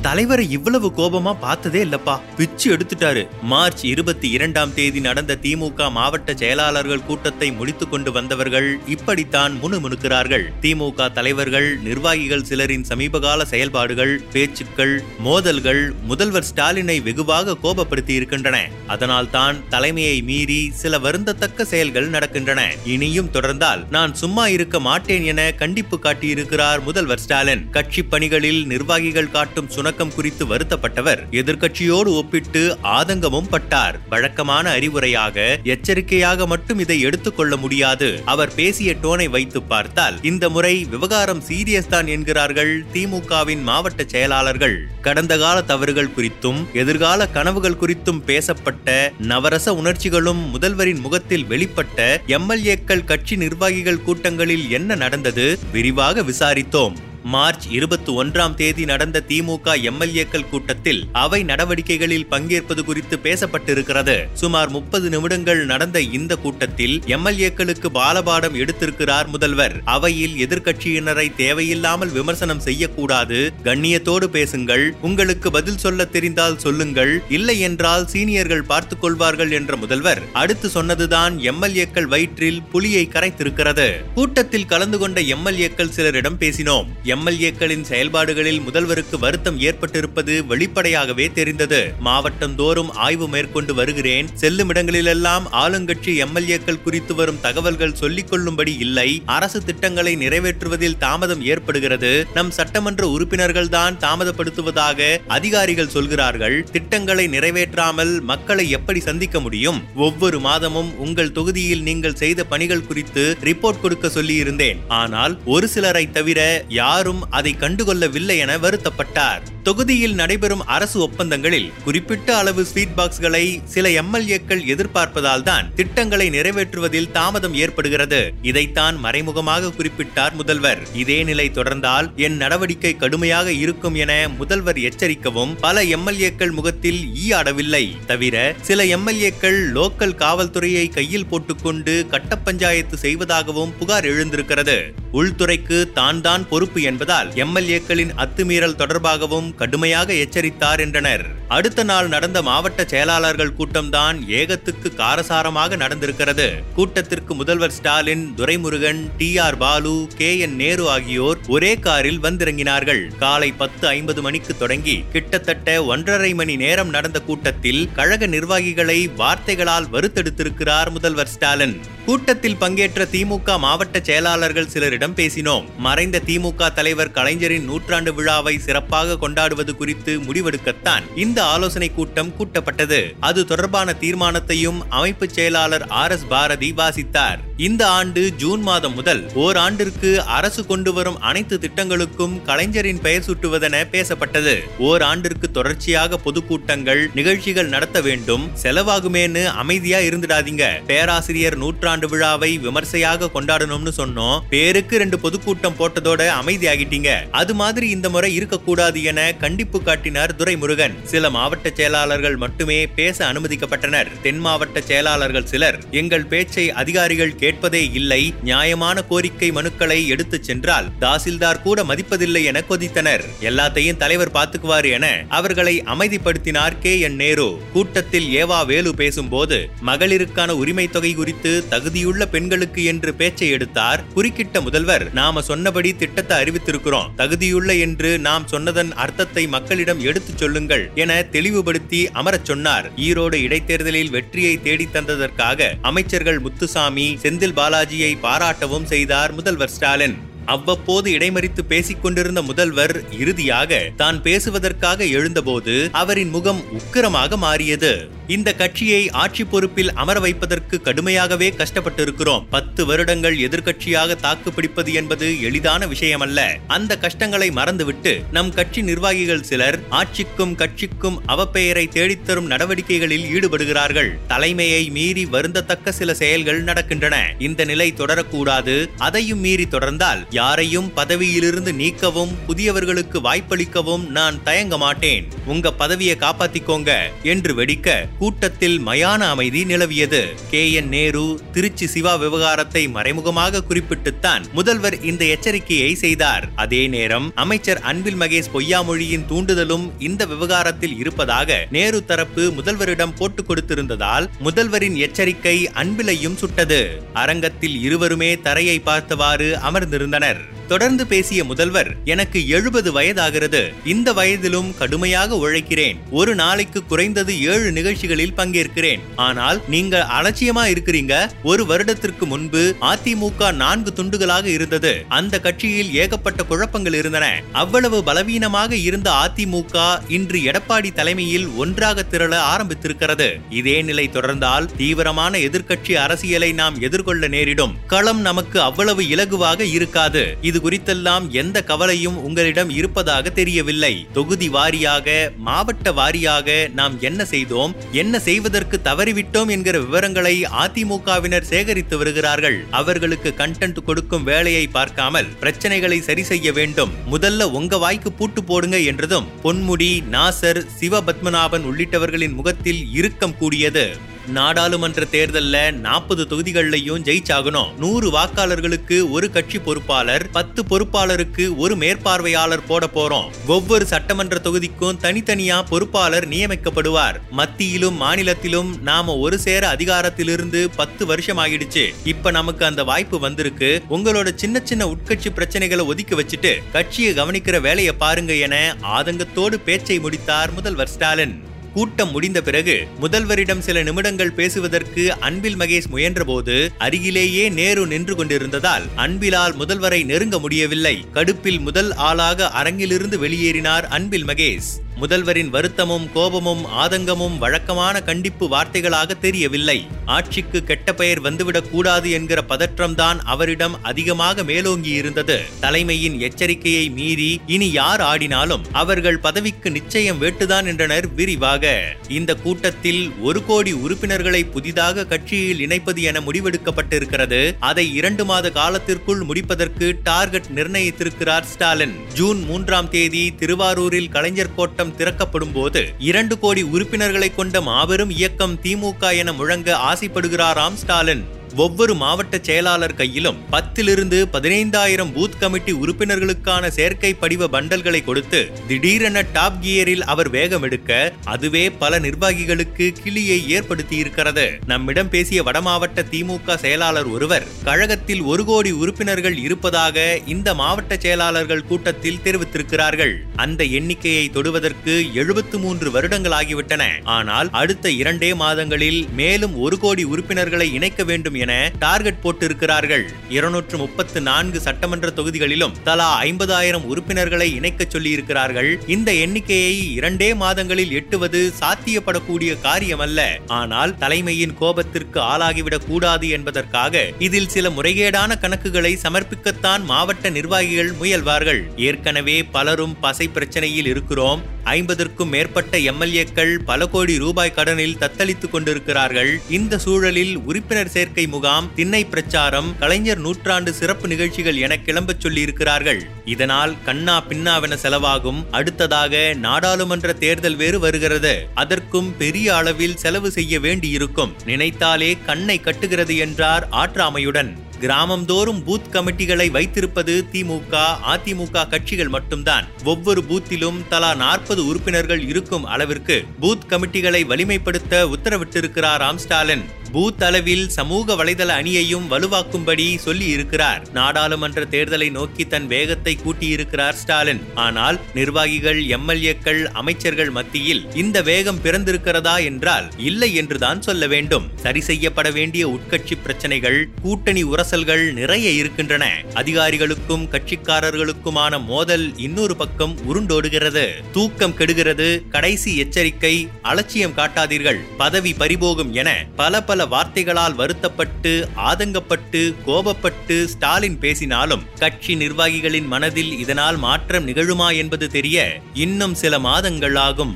தலைவரை இவ்வளவு கோபமா பார்த்ததே இல்லப்பா. பிச்சு எடுத்துட்டாரு. மார்ச் இருபத்தி இரண்டாம் தேதி நடந்த திமுக மாவட்ட செயலாளர்கள் கூட்டத்தை முடித்துக் கொண்டு வந்தவர்கள் இப்படித்தான் முணுமுணுக்கிறார்கள். திமுக தலைவர்கள் நிர்வாகிகள் சிலரின் சமீபகால செயல்பாடுகள் பேச்சுக்கள் மோதல்கள் முதல்வர் ஸ்டாலினை வெகுவாக கோபப்படுத்தி இருக்கின்றன அதனால் தான் தலைமையை மீறி சில வருந்தத்தக்க செயல்கள் நடக்கின்றன. இனியும் தொடர்ந்தால் நான் சும்மா இருக்க மாட்டேன் என கண்டிப்பு காட்டியிருக்கிறார் முதல்வர் ஸ்டாலின். கட்சி பணிகளில் நிர்வாகிகள் காட்டும் சுணக்கம் குறித்து வருத்தப்பட்டவர் எதிர்க்கட்சியோடு ஒப்பிட்டு ஆதங்கமும் பட்டார். வழக்கமான அறிவுரையாக எச்சரிக்கையாக மட்டும் இதை எடுத்துக்கொள்ள முடியாது. அவர் பேசிய டோனை வைத்து பார்த்தால் இந்த முறை விவகாரம் சீரியஸ் தான் என்கிறார்கள் திமுகவின் மாவட்ட செயலாளர்கள். கடந்த கால தவறுகள் குறித்தும் எதிர்கால கனவுகள் குறித்தும் பேசப்பட்ட நவரச உணர்ச்சிகளும் முதல்வரின் முகத்தில் வெளிப்பட்ட எம்எல்ஏக்கள் கட்சி நிர்வாகிகள் கூட்டங்களில் என்ன நடந்தது விரிவாக விசாரித்தோம். மார்ச் இருபத்தி ஒன்றாம் தேதி நடந்த திமுக எம்எல்ஏக்கள் கூட்டத்தில் அவை நடவடிக்கைகளில் பங்கேற்பது குறித்து பேசப்பட்டிருக்கிறது. சுமார் முப்பது நிமிடங்கள் நடந்த இந்த கூட்டத்தில் எம்எல்ஏக்களுக்கு பாலபாடம் எடுத்திருக்கிறார் முதல்வர். அவையில் எதிர்க்கட்சியினரை தேவையில்லாமல் விமர்சனம் செய்யக்கூடாது. கண்ணியத்தோடு பேசுங்கள். உங்களுக்கு பதில் சொல்ல தெரிந்தால் சொல்லுங்கள். இல்லை என்றால் சீனியர்கள் பார்த்துக் கொள்வார்கள் என்ற முதல்வர் அடுத்து சொன்னதுதான் எம்எல்ஏக்கள் வயிற்றில் புலியை கரைத்திருக்கிறது. கூட்டத்தில் கலந்து கொண்ட எம்எல்ஏக்கள் சிலரிடம் பேசினோம். எம்எல்ஏக்களின் செயல்பாடுகளில் முதல்வருக்கு வருத்தம் ஏற்பட்டிருப்பது வெளிப்படையாகவே தெரிந்தது. மாவட்டம் தோறும் ஆய்வு மேற்கொண்டு வருகிறேன். செல்லும் இடங்களிலெல்லாம் ஆளுங்கட்சி எம்எல்ஏக்கள் குறித்து வரும் தகவல்கள் சொல்லிக் கொள்ளும்படி இல்லை. அரசு திட்டங்களை நிறைவேற்றுவதில் தாமதம் ஏற்படுகிறது. நம் சட்டமன்ற உறுப்பினர்கள் தான் தாமதப்படுத்துவதாக அதிகாரிகள் சொல்கிறார்கள். திட்டங்களை நிறைவேற்றாமல் மக்களை எப்படி சந்திக்க முடியும்? ஒவ்வொரு மாதமும் உங்கள் தொகுதியில் நீங்கள் செய்த பணிகள் குறித்து ரிப்போர்ட் கொடுக்க சொல்லியிருந்தேன். ஆனால் ஒரு சிலரை தவிர யார் யாரும் அதை கண்டுகொள்ளவில்லை என வருத்தப்பட்டார். தொகுதியில் நடைபெறும் அரசு ஒப்பந்தங்களில் குறிப்பிட்ட அளவு ஸ்வீட் பாக்ஸ்களை சில எம்எல்ஏக்கள் எதிர்பார்ப்பதால் தான் திட்டங்களை நிறைவேற்றுவதில் தாமதம் ஏற்படுகிறது. இதைத்தான் மறைமுகமாக குறிப்பிட்டார் முதல்வர். இதே நிலை தொடர்ந்தால் என் நடவடிக்கை கடுமையாக இருக்கும் என முதல்வர் எச்சரிக்கவும் பல எம்எல்ஏக்கள் முகத்தில் ஈ ஆடவில்லை. தவிர சில எம்எல்ஏக்கள் லோக்கல் காவல்துறையை கையில் போட்டுக்கொண்டு கட்ட பஞ்சாயத்து செய்வதாகவும் புகார் எழுந்திருக்கிறது. உள்துறைக்கு தான் தான் பொறுப்பு என்பதால் எம்எல்ஏக்களின் அத்துமீறல் தொடர்பாகவும் கடுமையாக எச்சரித்தார் என்றனர். அடுத்த நாள் நடந்த மாவட்ட செயலாளர்கள் கூட்டம்தான் ஏகத்துக்கு காரசாரமாக நடந்திருக்கிறது. கூட்டத்திற்கு முதல்வர் Stalin Duraimurugan T R Baalu K N Nehru ஆகியோர் ஒரே காரில் வந்திறங்கினார்கள். காலை பத்து ஐம்பது மணிக்கு தொடங்கி கிட்டத்தட்ட ஒன்றரை மணி நேரம் நடந்த கூட்டத்தில் கழக நிர்வாகிகளை வார்த்தைகளால் வருத்தெடுத்திருக்கிறார் முதல்வர் ஸ்டாலின். கூட்டத்தில் பங்கேற்ற திமுக மாவட்ட செயலாளர்கள் சிலரிடம் பேசினோம். மறைந்த திமுக தலைவர் கலைஞரின் நூற்றாண்டு விழாவை சிறப்பாக கொண்டாடுவது குறித்து முடிவெடுக்கத்தான் இந்த ஆலோசனை கூட்டம் கூட்டப்பட்டது. அது தொடர்பான தீர்மானத்தையும் அமைப்பு செயலாளர் ஆர் எஸ் பாரதி வாசித்தார். இந்த ஆண்டு ஜூன் மாதம் முதல் ஓராண்டிற்கு அரசு கொண்டு வரும் அனைத்து திட்டங்களுக்கும் கலைஞரின் பெயர் சூட்டுவதென பேசப்பட்டது. ஓராண்டிற்கு தொடர்ச்சியாக பொதுக்கூட்டங்கள் நிகழ்ச்சிகள் நடத்த வேண்டும் செலவாகுமேன்னு அமைதியா இருந்துடாதீங்க. பேராசிரியர் நூற்றாண்டு விழாவை விமர்சையாக கொண்டாடணும்னு சொன்னோம். பேருக்கு ரெண்டு பொதுக்கூட்டம் போட்டதோட அமைதியாகிட்டீங்க. அது மாதிரி இந்த முறை இருக்கக்கூடாது என கண்டிப்பு காட்டினார் துரைமுருகன். சில மாவட்ட செயலாளர்கள் மட்டுமே பேச அனுமதிக்கப்பட்டனர். தென் மாவட்ட செயலாளர்கள் சிலர் எங்கள் பேச்சை அதிகாரிகள் கே கேட்பதே இல்லை நியாயமான கோரிக்கை மனுக்களை எடுத்துச் சென்றால் தாசில்தார் கூட மதிப்பதில்லை என கொதித்தனர். எல்லாத்தையும் தலைவர் பார்த்துக்குவார் என அவர்களை அமைதிப்படுத்தினார் கே. என். நேரு. கூட்டத்தில் ஏவா வேலு பேசும்போது மகளிருக்கான உரிமை தொகை குறித்து தகுதியுள்ள பெண்களுக்கு என்று பேச்சை எடுத்தார். குறுக்கிட்ட முதல்வர் நாம சொன்னபடி திட்டத்தை அறிவித்திருக்கிறோம் தகுதியுள்ள என்று நாம் சொன்னதன் அர்த்தத்தை மக்களிடம் எடுத்துச் சொல்லுங்கள் என தெளிவுபடுத்தி அமரச் சொன்னார். ஈரோடு இடைத்தேர்தலில் வெற்றியை தேடித் தந்ததற்காக அமைச்சர்கள் முத்துசாமி செந்தில் பாலாஜியை பாராட்டவும் செய்தார் முதல்வர் ஸ்டாலின். அவ்வப்போது இடைமறித்து பேசிக் கொண்டிருந்த முதல்வர் இறுதியாக தான் பேசுவதற்காக எழுந்தபோது அவரின் முகம் உக்கிரமாக மாறியது. இந்த கட்சியை ஆட்சி பொறுப்பில் அமர வைப்பதற்கு கடுமையாகவே கஷ்டப்பட்டிருக்கிறோம். பத்து வருடங்கள் எதிர்கட்சியாக தாக்கு பிடிப்பது என்பது எளிதான விஷயமல்ல. அந்த கஷ்டங்களை மறந்துவிட்டு நம் கட்சி நிர்வாகிகள் சிலர் ஆட்சிக்கும் கட்சிக்கும் அவப்பெயரை தேடித்தரும் நடவடிக்கைகளில் ஈடுபடுகிறார்கள். தலைமையை மீறி வருந்தத்தக்க சில செயல்கள் நடக்கின்றன. இந்த நிலை தொடரக்கூடாது. அதையும் மீறி தொடர்ந்தால் யாரையும் பதவியிலிருந்து நீக்கவும் புதியவர்களுக்கு வாய்ப்பளிக்கவும் நான் தயங்க மாட்டேன். உங்க பதவியை காப்பாத்திக்கோங்க என்று வெடிக்க கூட்டத்தில் மயான அமைதி நிலவியது. கே. என். நேரு திருச்சி சிவா விவகாரத்தை மறைமுகமாக குறிப்பிட்டுத்தான் முதல்வர் இந்த எச்சரிக்கையை செய்தார். அதே நேரம் அமைச்சர் அன்பில் மகேஷ் பொய்யாமொழியின் தூண்டுதலும் இந்த விவகாரத்தில் இருப்பதாக நேரு தரப்பு முதல்வரிடம் போட்டுக் கொடுத்திருந்ததால் முதல்வரின் எச்சரிக்கை அன்பிலையும் சுட்டது. அரங்கத்தில் இருவருமே தரையை பார்த்தவாறு அமர்ந்திருந்தனர். Soler. தொடர்ந்து பேசிய முதல்வர் எனக்கு எழுபது வயதாகிறது. இந்த வயதிலும் கடுமையாக உழைக்கிறேன். ஒரு நாளைக்கு குறைந்தது ஏழு நிகழ்ச்சிகளில் பங்கேற்கிறேன். ஆனால் நீங்க அலட்சியமா இருக்கிறீங்க? ஒரு வருடத்திற்கு முன்பு அதிமுக நான்கு துண்டுகளாக இருந்தது. அந்த கட்சியில் ஏகப்பட்ட குழப்பங்கள் இருந்தன. அவ்வளவு பலவீனமாக இருந்த அதிமுக இன்று எடப்பாடி தலைமையில் ஒன்றாக திரள ஆரம்பித்திருக்கிறது. இதே நிலை தொடர்ந்தால் தீவிரமான எதிர்க்கட்சி அரசியலை நாம் எதிர்கொள்ள நேரிடும். களம் நமக்கு அவ்வளவு இலகுவாக இருக்காது. இது குறித்தெல்லாம் எந்த கவலையும் உங்களிடம் இருப்பதாக தெரியவில்லை. தொகுதி வாரியாக மாவட்ட வாரியாக நாம் என்ன செய்தோம் என்ன செய்வதற்கு தவறிவிட்டோம் என்கிற விவரங்களை அதிமுகவினர் சேகரித்து வருகிறார்கள். அவர்களுக்கு கண்டென்ட் கொடுக்கும் வேலையை பார்க்காமல் பிரச்சனைகளை சரி செய்ய வேண்டும். முதல்ல உங்க வாய்க்கு பூட்டு போடுங்க என்றதும் பொன்முடி நாசர் சிவபத்மநாபன் உள்ளிட்டவர்களின் முகத்தில் இறுக்கம் கூடியது. நாடாளுமன்ற தேர்தல்ல நாற்பது தொகுதிகள்லையும் ஜெயிச்சாகணும். நூறு வாக்காளர்களுக்கு ஒரு கட்சி பொறுப்பாளர் பத்து பொறுப்பாளருக்கு ஒரு மேற்பார்வையாளர் போட போறோம். ஒவ்வொரு சட்டமன்ற தொகுதிக்கும் தனித்தனியா பொறுப்பாளர் நியமிக்கப்படுவார். மத்தியிலும் மாநிலத்திலும் நாம ஒரு சேர அதிகாரத்திலிருந்து பத்து வருஷம் ஆகிடுச்சு இப்ப நமக்கு அந்த வாய்ப்பு வந்திருக்கு. உங்களோட சின்ன சின்ன உட்கட்சி பிரச்சனைகளை ஒதுக்கி வச்சுட்டு கட்சியை கவனிக்கிற வேலையை பாருங்க என ஆதங்கத்தோடு பேச்சை முடித்தார் முதல்வர் ஸ்டாலின். கூட்டம் முடிந்த பிறகு முதல்வரிடம் சில நிமிடங்கள் பேசுவதற்கு அன்பில் மகேஷ் முயன்றபோது அருகிலேயே நேரு நின்று கொண்டிருந்ததால் அன்பிலால் முதல்வரை நெருங்க முடியவில்லை. கடுப்பில் முதல் ஆளாக அரங்கிலிருந்து வெளியேறினார் அன்பில் மகேஷ். முதல்வரின் வருத்தமும் கோபமும் ஆதங்கமும் வழக்கமான கண்டிப்பு வார்த்தைகளாக தெரியவில்லை. ஆட்சிக்கு கெட்ட பெயர் வந்துவிடக் கூடாது என்கிற பதற்றம்தான் அவரிடம் அதிகமாக மேலோங்கி இருந்தது தலைமையின் எச்சரிக்கையை மீறி இனி யார் ஆடினாலும் அவர்கள் பதவிக்கு நிச்சயம் வேட்டுதான் என்றனர் விரிவாக. இந்த கூட்டத்தில் ஒரு கோடி உறுப்பினர்களை புதிதாக கட்சியில் இணைப்பது என முடிவெடுக்கப்பட்டிருக்கிறது. அதை இரண்டு மாத காலத்திற்குள் முடிப்பதற்கு டார்கெட் நிர்ணயித்திருக்கிறார் ஸ்டாலின். ஜூன் மூன்றாம் தேதி திருவாரூரில் கலைஞர் கோட்டம் திறக்கப்படும் போது இரண்டு கோடி உறுப்பினர்களை கொண்ட மாபெரும் இயக்கம் திமுக என முழங்க ஆசைப்படுகிறாராம் ஸ்டாலின். ஒவ்வொரு மாவட்ட செயலாளர் கையிலும் பத்திலிருந்து பதினைந்தாயிரம் பூத் கமிட்டி உறுப்பினர்களுக்கான சேர்க்கை படிவ பண்டல்களை கொடுத்து திடீரென டாப் கியரில் அவர் வேகம் எடுக்க அதுவே பல நிர்வாகிகளுக்கு கிளியை ஏற்படுத்தியிருக்கிறது. நம்மிடம் பேசிய வடமாவட்ட திமுக செயலாளர் ஒருவர் கழகத்தில் ஒரு கோடி உறுப்பினர்கள் இருப்பதாக இந்த மாவட்ட செயலாளர்கள் கூட்டத்தில் தெரிவித்திருக்கிறார்கள். அந்த எண்ணிக்கையை தொடுவதற்கு எழுபத்து மூன்று வருடங்கள் ஆகிவிட்டன. ஆனால் அடுத்த இரண்டே மாதங்களில் மேலும் ஒரு கோடி உறுப்பினர்களை இணைக்க வேண்டும் என டார்கெட் போட்டிருக்கிறார்கள். இருநூற்று முப்பத்து நான்கு சட்டமன்ற தொகுதிகளிலும் தலா ஐம்பதாயிரம் உறுப்பினர்களை இணைக்க சொல்லியிருக்கிறார்கள். இந்த எண்ணிக்கையை இரண்டே மாதங்களில் எட்டுவது சாத்தியப்படக்கூடிய காரியமல்ல. ஆனால் தலைமையின் கோபத்திற்கு ஆளாகிவிடக் கூடாது என்பதற்காக இதில் சில முறைகேடான கணக்குகளை சமர்ப்பிக்கத்தான் மாவட்ட நிர்வாகிகள் முயல்வார்கள். ஏற்கனவே பலரும் பசை பிரச்சனையில் இருக்கிறோம். ஐம்பதற்கும் மேற்பட்ட எம்எல்ஏக்கள் பல கோடி ரூபாய் கடனில் தத்தளித்துக் கொண்டிருக்கிறார்கள். இந்த சூழலில் உறுப்பினர் சேர்க்கை முகாம் திண்ணை பிரச்சாரம் கலைஞர் நூற்றாண்டு சிறப்பு நிகழ்ச்சிகள் என கிளம்பச் சொல்லியிருக்கிறார்கள். இதனால் கண்ணா பின்னாவென செலவாகும். அடுத்ததாக நாடாளுமன்ற தேர்தல் வேறு வருகிறது. அதற்கும் பெரிய அளவில் செலவு செய்ய வேண்டியிருக்கும். நினைத்தாலே கண்ணை கட்டுகிறது என்றார் ஆற்றாமையுடன். கிராமந்தோறும் பூத் கமிட்டிகளை வைத்திருப்பது திமுக அதிமுக கட்சிகள் மட்டும்தான். ஒவ்வொரு பூத்திலும் தலா நாற்பது உறுப்பினர்கள் இருக்கும் அளவிற்கு பூத் கமிட்டிகளை வலிமைப்படுத்த உத்தரவிட்டிருக்கிறாராம் ஸ்டாலின். பூத் அளவில் சமூக வலைதள அணியையும் வலுவாக்கும்படி சொல்லி இருக்கிறார் நாடாளுமன்ற தேர்தலை நோக்கி தன் வேகத்தை கூட்டியிருக்கிறார் ஸ்டாலின். ஆனால் நிர்வாகிகள் எம்எல்ஏக்கள் அமைச்சர்கள் மத்தியில் இந்த வேகம் பிறந்திருக்கிறதா என்றால் இல்லை என்றுதான் சொல்ல வேண்டும். சரி செய்யப்பட வேண்டிய உட்கட்சி பிரச்சனைகள் கூட்டணி உரசல்கள் நிறைய இருக்கின்றன. அதிகாரிகளுக்கும் கட்சிக்காரர்களுக்குமான மோதல் இன்னொரு பக்கம் உருண்டோடுகிறது. தூக்கம் கெடுகிறது கடைசி எச்சரிக்கை அலட்சியம் காட்டாதீர்கள். பதவி பறிபோகும் என பல பல வார்த்தைகளால் வருத்தப்பட்டு ஆதங்கப்பட்டு கோபப்பட்டு ஸ்டாலின் பேசினாலும் கட்சி நிர்வாகிகளின் மனதில் இதனால் மாற்றம் நிகழுமா என்பது தெரிய இன்னும் சில மாதங்கள் ஆகும்